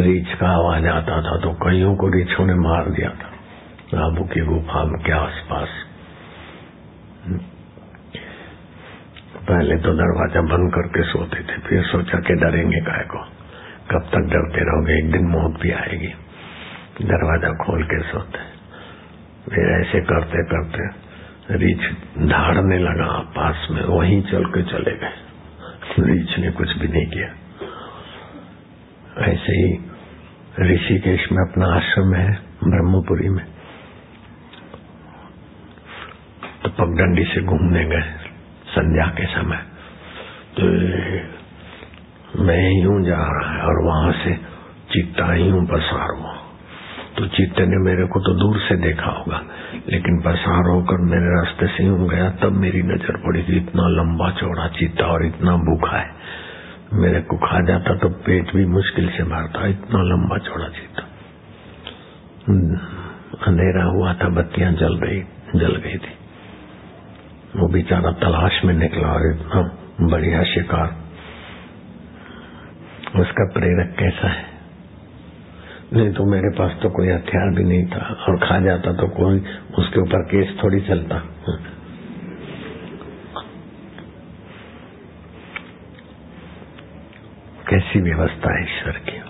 रीछ का आवाज़ आता था तो कईयों को रीछों ने मार दिया था। आबू की गुफा के आसपास। पहले तो दरवाज़ा बंद करके सोते थे, फिर सोचा कि डरेंगे काय को। कब तक डरते रहोगे? एक दिन मौत भी आएगी। दरवाज़ा खोल के सोते। फिर ऐसे करते करते रीछ धाड़ने लगा, पास में वहीं चल के चले गए। रीछ ने कुछ भी नहीं किया। ऐसे ही ऋषिकेश में अपना आश्रम है, ब्रह्मपुरी में। तो पगडंडी से घूमने गए संध्या के समय। तो मैं यूँ जा रहा है और वहाँ से चित्ता यूँ पसार हुआ। तो चित्ते ने मेरे को तो दूर से देखा होगा, लेकिन पसार होकर मेरे रास्ते से यूँ गया, तब मेरी नज़र पड़ी कि इतना लंबा चौड़ा चित्ता और इतना भूखा है। मेरे को खा जाता तो पेट भी मुश्किल से भरता, इतना लंबा चौड़ा चित्ता अंधेरा हुआ था, बत्तियाँ जल रही जल गई थी। वो बेचारा तलाश में निकला और इतना बढ़िया शिकार। उसका प्रेरक कैसा है? नहीं तो मेरे पास तो कोई हथियार भी नहीं था, और खा जाता तो कोई, उसके ऊपर केस थोड़ी चलता। कैसी व्यवस्था है ईश्वर की?